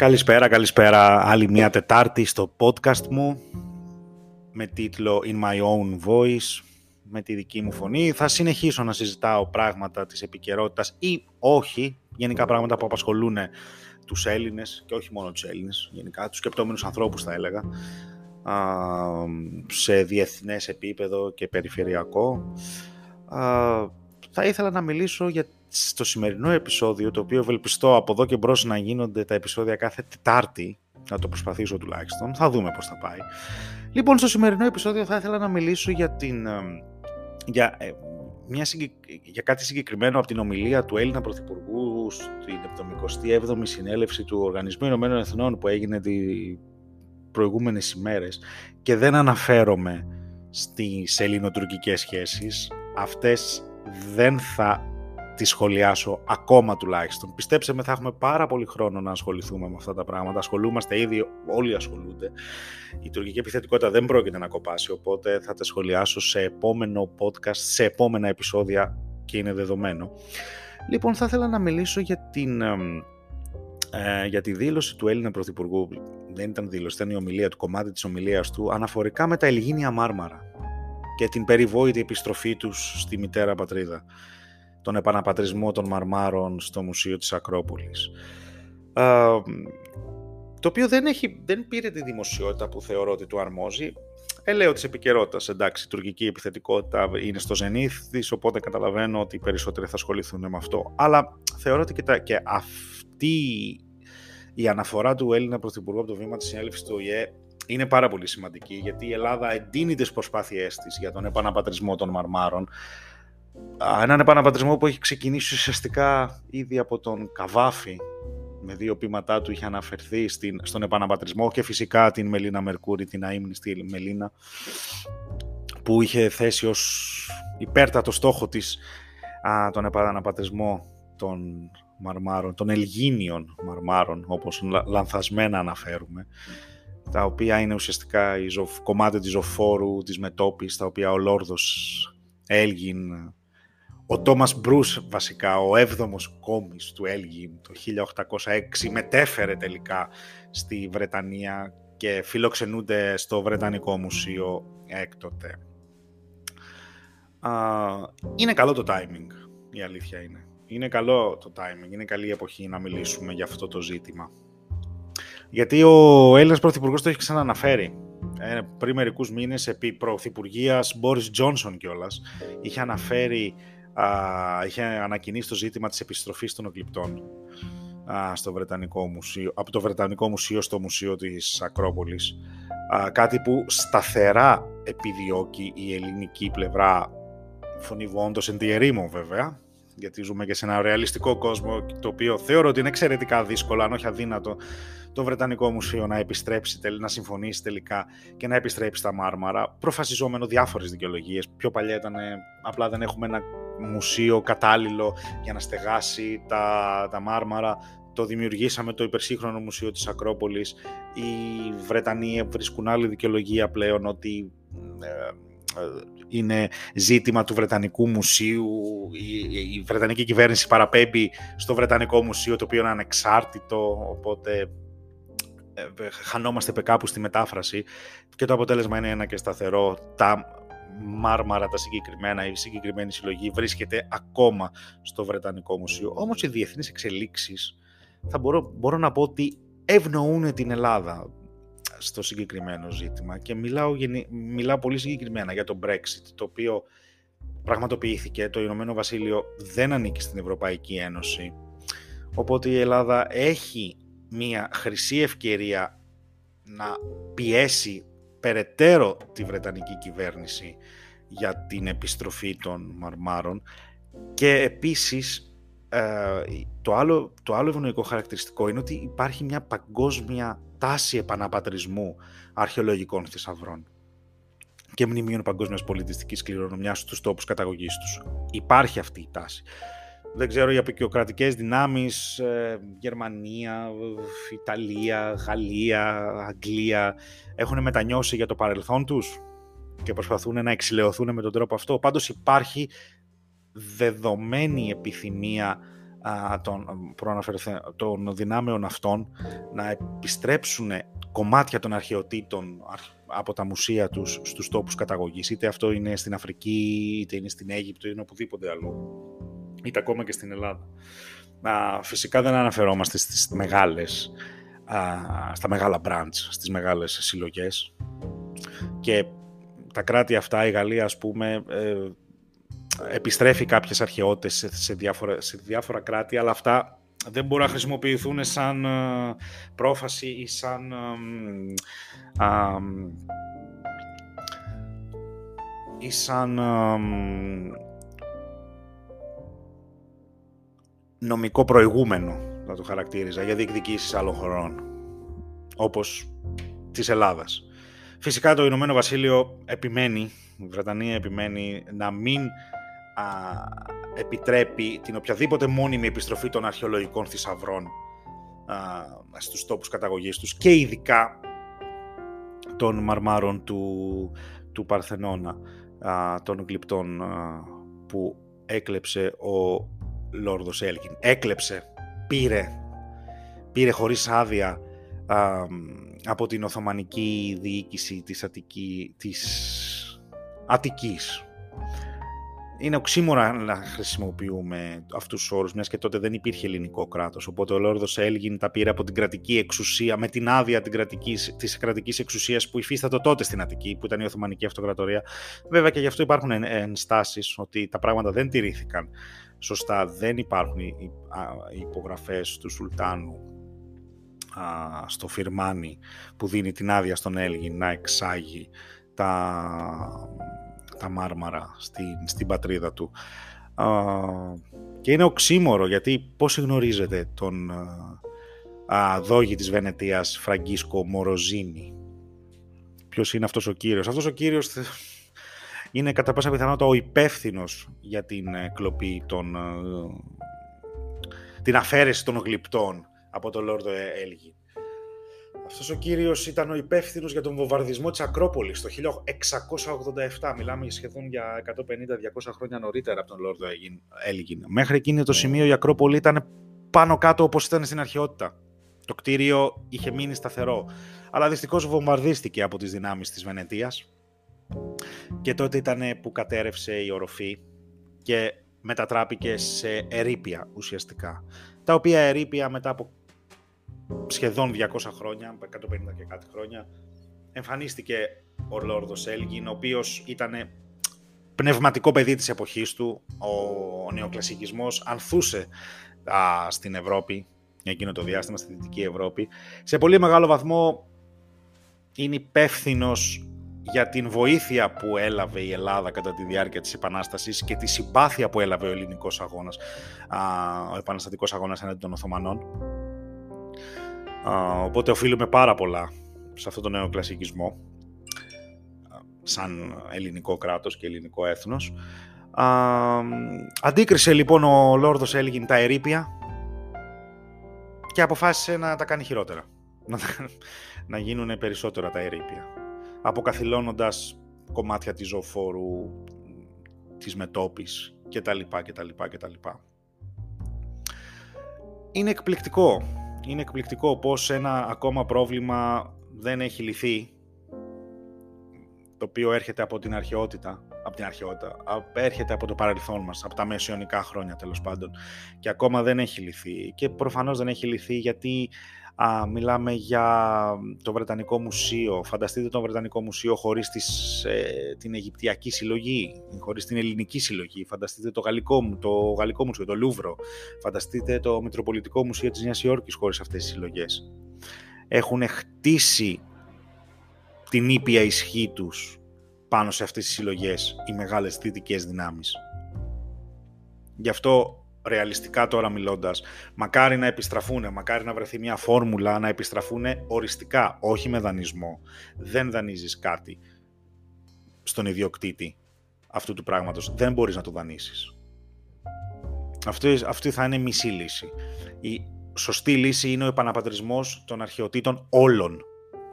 Καλησπέρα, καλησπέρα. Άλλη μια Τετάρτη στο podcast μου με τίτλο In My Own Voice, με τη δική μου φωνή. Θα συνεχίσω να συζητάω πράγματα της επικαιρότητας ή όχι, γενικά πράγματα που απασχολούν τους Έλληνες και όχι μόνο τους Έλληνες, γενικά τους σκεπτόμενους ανθρώπους θα έλεγα, σε διεθνές επίπεδο και περιφερειακό. Θα ήθελα να μιλήσω για στο σημερινό επεισόδιο, το οποίο ευελπιστώ από εδώ και μπρος να γίνονται τα επεισόδια κάθε Τετάρτη, να το προσπαθήσω τουλάχιστον, θα δούμε πώς θα πάει. Λοιπόν, στο σημερινό επεισόδιο θα ήθελα να μιλήσω για, την, για, ε, μια για κάτι συγκεκριμένο από την ομιλία του Έλληνα Πρωθυπουργού στην 77η συνέλευση του Οργανισμού Ηνωμένων Εθνών που έγινε τις προηγούμενες ημέρες και δεν αναφέρομαι στις ελληνοτουρκικές σχέσεις. Αυτές δεν θα τη σχολιάσω ακόμα τουλάχιστον. Πιστέψτε με, θα έχουμε πάρα πολύ χρόνο να ασχοληθούμε με αυτά τα πράγματα. Ασχολούμαστε ήδη, όλοι ασχολούνται. Η τουρκική επιθετικότητα δεν πρόκειται να κοπάσει, οπότε θα τα σχολιάσω σε επόμενο podcast, σε επόμενα επεισόδια και είναι δεδομένο. Λοιπόν, θα ήθελα να μιλήσω για την... Ε, για τη δήλωση του Έλληνα Πρωθυπουργού, δεν ήταν δήλωση, ήταν η ομιλία του, κομμάτι της ομιλίας του, αναφορικά με τα Ελγίνια Μάρμαρα και την περιβόητη επιστροφή τους στη μητέρα πατρίδα τον επαναπατρισμό των μαρμάρων στο Μουσείο της Ακρόπολης. το οποίο δεν, έχει, δεν πήρε τη δημοσιότητα που θεωρώ ότι του αρμόζει. Ελέω της επικαιρότητας, εντάξει, η τουρκική επιθετικότητα είναι στο ζενήθ της, οπότε καταλαβαίνω ότι οι περισσότεροι θα ασχοληθούν με αυτό. Αλλά θεωρώ ότι και, τα, και αυτή η αναφορά του Έλληνα Πρωθυπουργού από το βήμα της συνέλευσης του ΟΗΕ είναι πάρα πολύ σημαντική, γιατί η Ελλάδα εντείνει τις προσπάθειές της για τον επαναπατρισμό των μαρμάρων. Έναν επαναπατρισμό που έχει ξεκινήσει ουσιαστικά ήδη από τον Καβάφη με δύο πείματά του είχε αναφερθεί στην, στον επαναπατρισμό και φυσικά την Μελίνα Μερκούρη, την αείμνηστη Μελίνα που είχε θέσει ως υπέρτατο στόχο της α, τον επαναπατρισμό των μαρμάρων, των ελγίνιων μαρμάρων όπως λανθασμένα αναφέρουμε τα οποία είναι ουσιαστικά η ζωφ, κομμάτι της ζωφόρου, της μετόπης, τα οποία ο Λόρδος Έλγιν ο Τόμας Μπρούς βασικά, ο έβδομος κόμις του Έλγιν το 1806 μετέφερε τελικά στη Βρετανία και φιλοξενούνται στο Βρετανικό Μουσείο έκτοτε. είναι καλό το timing, η αλήθεια είναι. Είναι καλό το timing, είναι καλή εποχή να μιλήσουμε για αυτό το ζήτημα. Γιατί ο Έλληνας Πρωθυπουργός το έχει ξανααναφέρει. Ε, πριν μερικούς μήνες, επί Πρωθυπουργίας Μπόρις Τζόνσον κιόλας, είχε αναφέρει είχε ανακοινήσει το ζήτημα της επιστροφής των οκλυπτών στο Βρετανικό Μουσείο, από το Βρετανικό Μουσείο στο Μουσείο της Ακρόπολης. κάτι που σταθερά επιδιώκει η ελληνική πλευρά φωνηβόντως εν τη ερήμο βέβαια, γιατί ζούμε και σε ένα ρεαλιστικό κόσμο το οποίο θεωρώ ότι είναι εξαιρετικά δύσκολο, αν όχι αδύνατο, το Βρετανικό Μουσείο να επιστρέψει, να συμφωνήσει τελικά και να επιστρέψει στα Μάρμαρα, προφασιζόμενο διάφορες δικαιολογίες. Πιο παλιά ήταν απλά δεν έχουμε ένα μουσείο κατάλληλο για να στεγάσει τα, τα Μάρμαρα. Το δημιουργήσαμε το υπερσύγχρονο μουσείο της Ακρόπολης. Οι Βρετανοί βρίσκουν άλλη δικαιολογία πλέον ότι ε, ε, είναι ζήτημα του Βρετανικού Μουσείου. Η, η Βρετανική κυβέρνηση παραπέμπει στο Βρετανικό Μουσείο, το οποίο είναι ανεξάρτητο, οπότε ε, χανόμαστε κάπου στη μετάφραση και το αποτέλεσμα είναι ένα και σταθερό. Τα μάρμαρα τα συγκεκριμένα, η συγκεκριμένη συλλογή βρίσκεται ακόμα στο Βρετανικό Μουσείο. Όμως οι διεθνείς εξελίξεις θα μπορώ, μπορώ να πω ότι ευνοούν την Ελλάδα στο συγκεκριμένο ζήτημα και μιλάω, μιλάω πολύ συγκεκριμένα για το Brexit, το οποίο πραγματοποιήθηκε, το Ηνωμένο Βασίλειο δεν ανήκει στην Ευρωπαϊκή Ένωση, οπότε η Ελλάδα έχει μια χρυσή ευκαιρία να πιέσει περαιτέρω τη Βρετανική κυβέρνηση για την επιστροφή των μαρμάρων και επίσης ε, το, άλλο, το άλλο ευνοϊκό χαρακτηριστικό είναι ότι υπάρχει μια παγκόσμια τάση επαναπατρισμού αρχαιολογικών θησαυρών και μνημείων παγκόσμιας πολιτιστικής κληρονομιάς στους τόπους καταγωγής τους. Υπάρχει αυτή η τάση δεν ξέρω, οι απεικιοκρατικές δυνάμεις, ε, Γερμανία, Ιταλία, Γαλλία, Αγγλία, έχουν μετανιώσει για το παρελθόν τους και προσπαθούν να εξηλαιωθούν με τον τρόπο αυτό. Πάντως υπάρχει δεδομένη επιθυμία των, των δυνάμεων αυτών να επιστρέψουν κομμάτια των αρχαιοτήτων από τα μουσεία τους στους τόπους καταγωγής. Είτε αυτό είναι στην Αφρική, είτε είναι στην Αίγυπτο, είτε είναι οπουδήποτε αλλού. Είτε ακόμα και στην Ελλάδα. φυσικά δεν αναφερόμαστε στις μεγάλες, στα μεγάλα branch, στις μεγάλες συλλογές. Και τα κράτη αυτά, η Γαλλία ας πούμε, ε, επιστρέφει κάποιες αρχαιότητες σε, διάφορα, σε διάφορα κράτη, αλλά αυτά δεν μπορούν να χρησιμοποιηθούν σαν ε, πρόφαση ή σαν ή σαν νομικό προηγούμενο, θα το χαρακτήριζα, για διεκδικήσεις άλλων χωρών, όπως της Ελλάδας. Φυσικά το Ηνωμένο Βασίλειο επιμένει, η Βρετανία επιμένει να μην α, επιτρέπει την οποιαδήποτε μόνιμη επιστροφή των αρχαιολογικών θησαυρών α, στους τόπους καταγωγής τους και ειδικά των μαρμάρων του, του Παρθενώνα, α, των γλυπτών που έκλεψε ο Λόρδος Έλγιν. Έκλεψε, πήρε, πήρε χωρίς άδεια από την Οθωμανική διοίκηση της, Αττική, της Αττικής είναι οξύμορα να χρησιμοποιούμε αυτούς τους όρους, μιας και τότε δεν υπήρχε ελληνικό κράτος. Οπότε ο Λόρδος Έλγιν τα πήρε από την κρατική εξουσία, με την άδεια της κρατικής εξουσίας που υφίστατο τότε στην Αττική, που ήταν η Οθωμανική Αυτοκρατορία. Βέβαια και γι' αυτό υπάρχουν ενστάσεις ότι τα πράγματα δεν τηρήθηκαν σωστά. Δεν υπάρχουν οι υπογραφές του Σουλτάνου στο Φιρμάνι που δίνει την άδεια στον Έλγιν να εξάγει τα τα μάρμαρα στην, στην πατρίδα του. και είναι οξύμορο γιατί πώς γνωρίζετε τον α, δόγη της Βενετίας Φραγκίσκο Μοροζίνη; Ποιος είναι αυτός ο κύριος; Αυτός ο κύριος είναι κατά πάσα πιθανότητα ο υπεύθυνος για την ε, κλοπή των, ε, την αφαίρεση των γλυπτών από τον Λόρδο Έλγη. Αυτός ο κύριος ήταν ο υπεύθυνος για τον βομβαρδισμό της Ακρόπολης το 1687. Μιλάμε σχεδόν για 150-200 χρόνια νωρίτερα από τον Λόρδο Έλγιν. Μέχρι εκείνο το σημείο η Ακρόπολη ήταν πάνω κάτω όπως ήταν στην αρχαιότητα. Το κτίριο είχε μείνει σταθερό. Αλλά δυστυχώς βομβαρδίστηκε από τις δυνάμεις της Βενετίας. Και τότε ήταν που κατέρευσε η οροφή και μετατράπηκε σε ερήπια ουσιαστικά. Τα οποία ερήπια μετά από σχεδόν 200 χρόνια, 150 και κάτι χρόνια, εμφανίστηκε ο Λόρδος Έλγιν, ο οποίος ήταν πνευματικό παιδί της εποχής του, ο, ο νεοκλασικισμός ανθούσε α, στην Ευρώπη, εκείνο το διάστημα, στη Δυτική Ευρώπη. Σε πολύ μεγάλο βαθμό είναι υπεύθυνος για την βοήθεια που έλαβε η Ελλάδα κατά τη διάρκεια της Επανάστασης και τη συμπάθεια που έλαβε ο ελληνικός αγώνας, ο επαναστατικός αγώνας έναντι των Οθωμανών οπότε οφείλουμε πάρα πολλά σε αυτό το νέο κλασικισμό σαν ελληνικό κράτος και ελληνικό έθνος. αντίκρισε λοιπόν ο Λόρδος Έλγιν τα ερήπια και αποφάσισε να τα κάνει χειρότερα. Να, να γίνουν περισσότερα τα ερήπια. Αποκαθιλώνοντας κομμάτια της ζωοφόρου, της μετόπης κτλ. κτλ, κτλ. Είναι εκπληκτικό είναι εκπληκτικό πως ένα ακόμα πρόβλημα δεν έχει λυθεί το οποίο έρχεται από την αρχαιότητα, από την αρχαιότητα, έρχεται από το παρελθόν μας, από τα μεσαιωνικά χρόνια τέλος πάντων και ακόμα δεν έχει λυθεί και προφανώς δεν έχει λυθεί γιατί Α, μιλάμε για το Βρετανικό Μουσείο. Φανταστείτε το Βρετανικό Μουσείο χωρίς τις, ε, την Αιγυπτιακή Συλλογή, χωρίς την Ελληνική Συλλογή. Φανταστείτε το Γαλλικό, το Γαλλικό Μουσείο, το Λούβρο. Φανταστείτε το Μητροπολιτικό Μουσείο της Νέας Υόρκης χωρίς αυτές τις συλλογές. Έχουν χτίσει την ήπια ισχύ τους πάνω σε αυτές τις συλλογές οι μεγάλες δυτικές δυνάμεις. Γι' αυτό ρεαλιστικά τώρα μιλώντας, μακάρι να επιστραφούν, μακάρι να βρεθεί μια φόρμουλα να επιστραφούν οριστικά, όχι με δανεισμό. Δεν δανείζεις κάτι στον ιδιοκτήτη αυτού του πράγματος. Δεν μπορείς να το δανείσεις. Αυτή, αυτή θα είναι μισή λύση. Η σωστή λύση είναι ο επαναπατρισμός των αρχαιοτήτων όλων.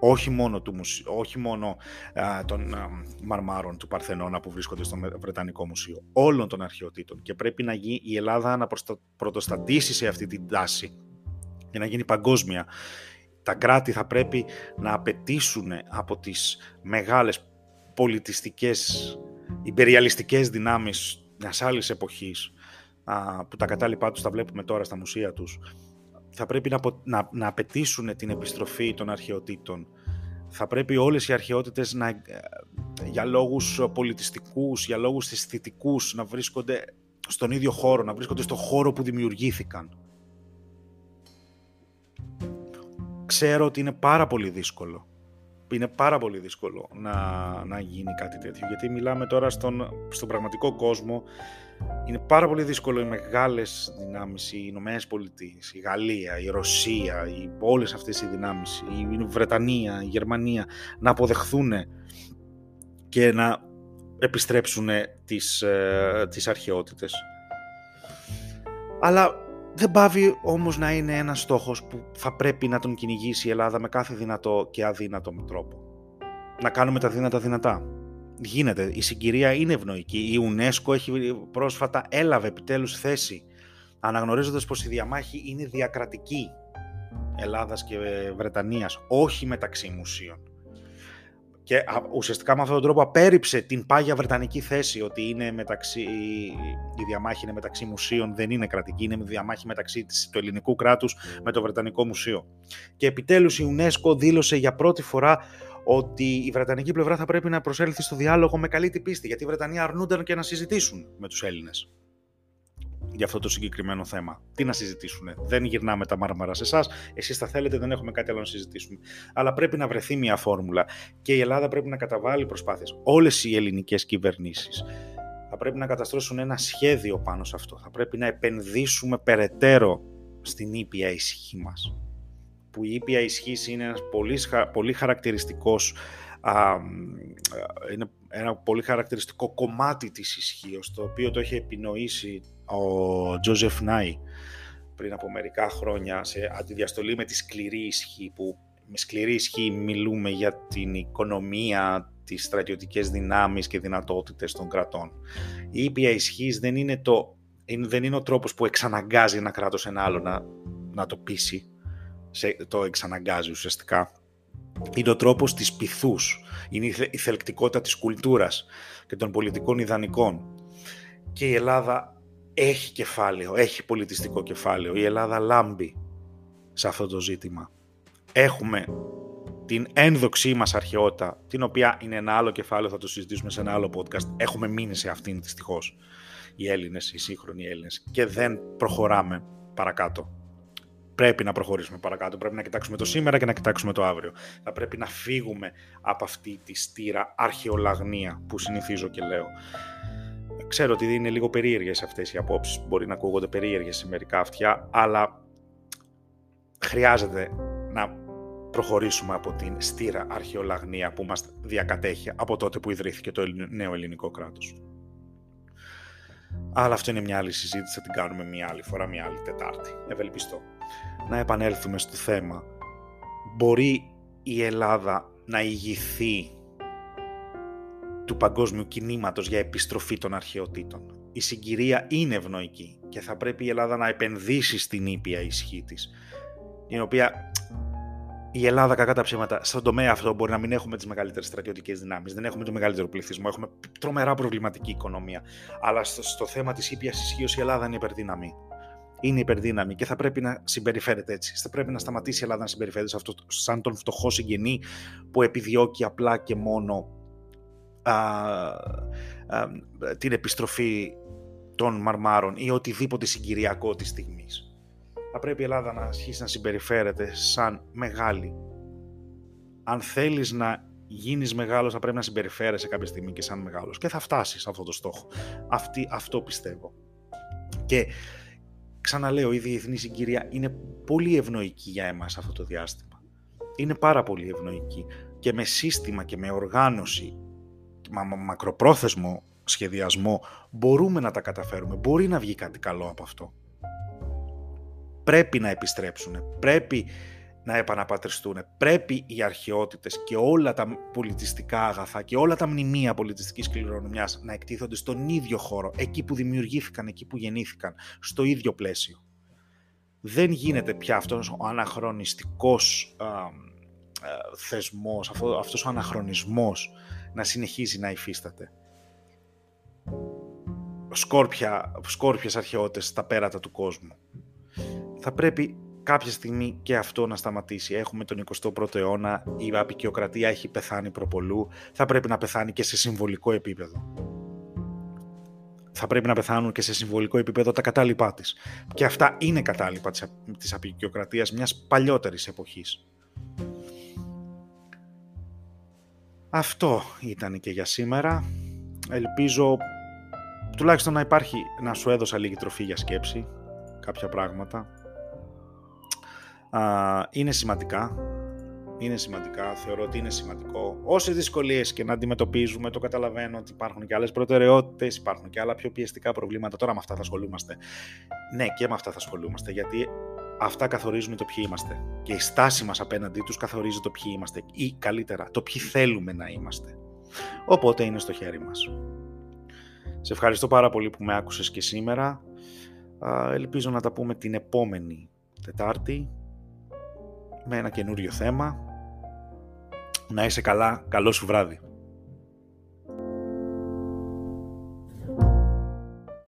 Όχι μόνο, του, όχι μόνο των μαρμάρων του Παρθενώνα που βρίσκονται στο Βρετανικό Μουσείο, όλων των αρχαιοτήτων και πρέπει να γίνει η Ελλάδα να πρωτοστατήσει σε αυτή την τάση για να γίνει παγκόσμια. Τα κράτη θα πρέπει να απαιτήσουν από τις μεγάλες πολιτιστικές, υπεριαλιστικές δυνάμεις μιας άλλης εποχής που τα κατάλοιπά τους τα βλέπουμε τώρα στα μουσεία τους θα πρέπει να, να, να απαιτήσουν την επιστροφή των αρχαιοτήτων. Θα πρέπει όλες οι αρχαιότητες να, ε, για λόγους πολιτιστικούς, για λόγους αισθητικούς να βρίσκονται στον ίδιο χώρο, να βρίσκονται στο χώρο που δημιουργήθηκαν. Ξέρω ότι είναι πάρα πολύ δύσκολο. Είναι πάρα πολύ δύσκολο να, να γίνει κάτι τέτοιο, γιατί μιλάμε τώρα στον, στον πραγματικό κόσμο είναι πάρα πολύ δύσκολο οι μεγάλες δυνάμεις, οι Ηνωμένες Πολιτείες, η Γαλλία, η Ρωσία, οι, όλες αυτές οι δυνάμεις, η Βρετανία, η Γερμανία, να αποδεχθούν και να επιστρέψουν τις, ε, τις αρχαιότητες. Αλλά δεν πάβει όμως να είναι ένας στόχος που θα πρέπει να τον κυνηγήσει η Ελλάδα με κάθε δυνατό και αδύνατο τρόπο. Να κάνουμε τα δύνατα δυνατά γίνεται. Η συγκυρία είναι ευνοϊκή. Η UNESCO έχει πρόσφατα έλαβε επιτέλους θέση αναγνωρίζοντας πως η διαμάχη είναι διακρατική Ελλάδας και Βρετανίας, όχι μεταξύ μουσείων. Και ουσιαστικά με αυτόν τον τρόπο απέρριψε την πάγια βρετανική θέση ότι είναι μεταξύ, η διαμάχη είναι μεταξύ μουσείων, δεν είναι κρατική, είναι διαμάχη μεταξύ του ελληνικού κράτους με το Βρετανικό Μουσείο. Και επιτέλους η UNESCO δήλωσε για πρώτη φορά ότι η Βρετανική πλευρά θα πρέπει να προσέλθει στο διάλογο με καλή την πίστη, γιατί οι Βρετανοί αρνούνταν και να συζητήσουν με τους Έλληνες για αυτό το συγκεκριμένο θέμα. Τι να συζητήσουν. Δεν γυρνάμε τα μάρμαρα σε εσάς. Εσείς θα θέλετε, δεν έχουμε κάτι άλλο να συζητήσουμε. Αλλά πρέπει να βρεθεί μια φόρμουλα και η Ελλάδα πρέπει να καταβάλει προσπάθειες. Όλες οι ελληνικές κυβερνήσεις θα πρέπει να καταστρώσουν ένα σχέδιο πάνω σε αυτό. Θα πρέπει να επενδύσουμε περαιτέρω στην ήπια ισχύ μας που η ήπια ισχύ είναι ένας πολύ, πολύ χαρακτηριστικός α, είναι ένα πολύ χαρακτηριστικό κομμάτι της ισχύως, το οποίο το έχει επινοήσει ο Τζόζεφ Νάι πριν από μερικά χρόνια σε αντιδιαστολή με τη σκληρή ισχύ που με σκληρή ισχύ μιλούμε για την οικονομία, τις στρατιωτικές δυνάμεις και δυνατότητες των κρατών. Η ήπια ισχύς δεν είναι, το, δεν είναι ο τρόπος που εξαναγκάζει ένα κράτος ένα άλλο να, να το πείσει, σε, το εξαναγκάζει ουσιαστικά. Είναι ο τρόπος της πυθούς, είναι η θελκτικότητα της κουλτούρας και των πολιτικών ιδανικών. Και η Ελλάδα έχει κεφάλαιο, έχει πολιτιστικό κεφάλαιο. Η Ελλάδα λάμπει σε αυτό το ζήτημα. Έχουμε την ένδοξή μας αρχαιότητα, την οποία είναι ένα άλλο κεφάλαιο, θα το συζητήσουμε σε ένα άλλο podcast. Έχουμε μείνει σε αυτήν δυστυχώς οι Έλληνες, οι σύγχρονοι Έλληνες και δεν προχωράμε παρακάτω πρέπει να προχωρήσουμε παρακάτω. Πρέπει να κοιτάξουμε το σήμερα και να κοιτάξουμε το αύριο. Θα πρέπει να φύγουμε από αυτή τη στήρα αρχαιολαγνία που συνηθίζω και λέω. Ξέρω ότι είναι λίγο περίεργες αυτές οι απόψεις, μπορεί να ακούγονται περίεργες σε μερικά αυτιά, αλλά χρειάζεται να προχωρήσουμε από την στήρα αρχαιολαγνία που μας διακατέχει από τότε που ιδρύθηκε το νέο ελληνικό κράτος. Αλλά αυτό είναι μια άλλη συζήτηση, θα την κάνουμε μια άλλη φορά, μια άλλη Τετάρτη. Ευελπιστώ να επανέλθουμε στο θέμα. Μπορεί η Ελλάδα να ηγηθεί του παγκόσμιου κινήματος για επιστροφή των αρχαιοτήτων. Η συγκυρία είναι ευνοϊκή και θα πρέπει η Ελλάδα να επενδύσει στην ήπια ισχύ της, η οποία η Ελλάδα, κακά τα ψέματα, στον τομέα αυτό μπορεί να μην έχουμε τις μεγαλύτερες στρατιωτικές δυνάμεις, δεν έχουμε το μεγαλύτερο πληθυσμό, έχουμε τρομερά προβληματική οικονομία. Αλλά στο, στο θέμα της ήπιας ισχύως η Ελλάδα είναι υπερδύναμη είναι υπερδύναμη και θα πρέπει να συμπεριφέρεται έτσι. Θα πρέπει να σταματήσει η Ελλάδα να συμπεριφέρεται αυτό, σαν τον φτωχό συγγενή που επιδιώκει απλά και μόνο α, α, την επιστροφή των μαρμάρων ή οτιδήποτε συγκυριακό της στιγμής. Θα πρέπει η Ελλάδα να αρχίσει να συμπεριφέρεται σαν μεγάλη. Αν θέλεις να γίνεις μεγάλος θα πρέπει να συμπεριφέρεσαι κάποια στιγμή και σαν μεγάλος και θα φτάσεις σε αυτό το στόχο. Αυτή, αυτό πιστεύω. Και ξαναλέω, η διεθνή συγκυρία είναι πολύ ευνοϊκή για εμάς αυτό το διάστημα. Είναι πάρα πολύ ευνοϊκή και με σύστημα και με οργάνωση, μα, μακροπρόθεσμο σχεδιασμό μπορούμε να τα καταφέρουμε. Μπορεί να βγει κάτι καλό από αυτό. Πρέπει να επιστρέψουν. Πρέπει να επαναπατριστούν. Πρέπει οι αρχαιότητες και όλα τα πολιτιστικά αγαθά και όλα τα μνημεία πολιτιστικής κληρονομιάς να εκτίθονται στον ίδιο χώρο, εκεί που δημιουργήθηκαν, εκεί που γεννήθηκαν, στο ίδιο πλαίσιο. Δεν γίνεται πια αυτός ο αναχρονιστικός α, α, θεσμός, αυτό, αυτός ο αναχρονισμός να συνεχίζει να υφίσταται. Σκόρπια, σκόρπιες αρχαιότητες στα πέρατα του κόσμου. Θα πρέπει κάποια στιγμή και αυτό να σταματήσει. Έχουμε τον 21ο αιώνα, η απεικιοκρατία έχει πεθάνει προπολού, θα πρέπει να πεθάνει και σε συμβολικό επίπεδο. Θα πρέπει να πεθάνουν και σε συμβολικό επίπεδο τα κατάλοιπά της. Και αυτά είναι κατάλοιπα της απεικιοκρατίας μιας παλιότερης εποχής. Αυτό ήταν και για σήμερα. Ελπίζω τουλάχιστον να υπάρχει, να σου έδωσα λίγη τροφή για σκέψη, κάποια πράγματα είναι σημαντικά. Είναι σημαντικά, θεωρώ ότι είναι σημαντικό. Όσες δυσκολίες και να αντιμετωπίζουμε, το καταλαβαίνω ότι υπάρχουν και άλλες προτεραιότητες, υπάρχουν και άλλα πιο πιεστικά προβλήματα. Τώρα με αυτά θα ασχολούμαστε. Ναι, και με αυτά θα ασχολούμαστε, γιατί αυτά καθορίζουν το ποιοι είμαστε. Και η στάση μας απέναντί τους καθορίζει το ποιοι είμαστε. Ή καλύτερα, το ποιοι θέλουμε να είμαστε. Οπότε είναι στο χέρι μας. Σε ευχαριστώ πάρα πολύ που με άκουσες και σήμερα. Ελπίζω να τα πούμε την επόμενη Τετάρτη με ένα καινούριο θέμα. Να είσαι καλά, καλό σου βράδυ.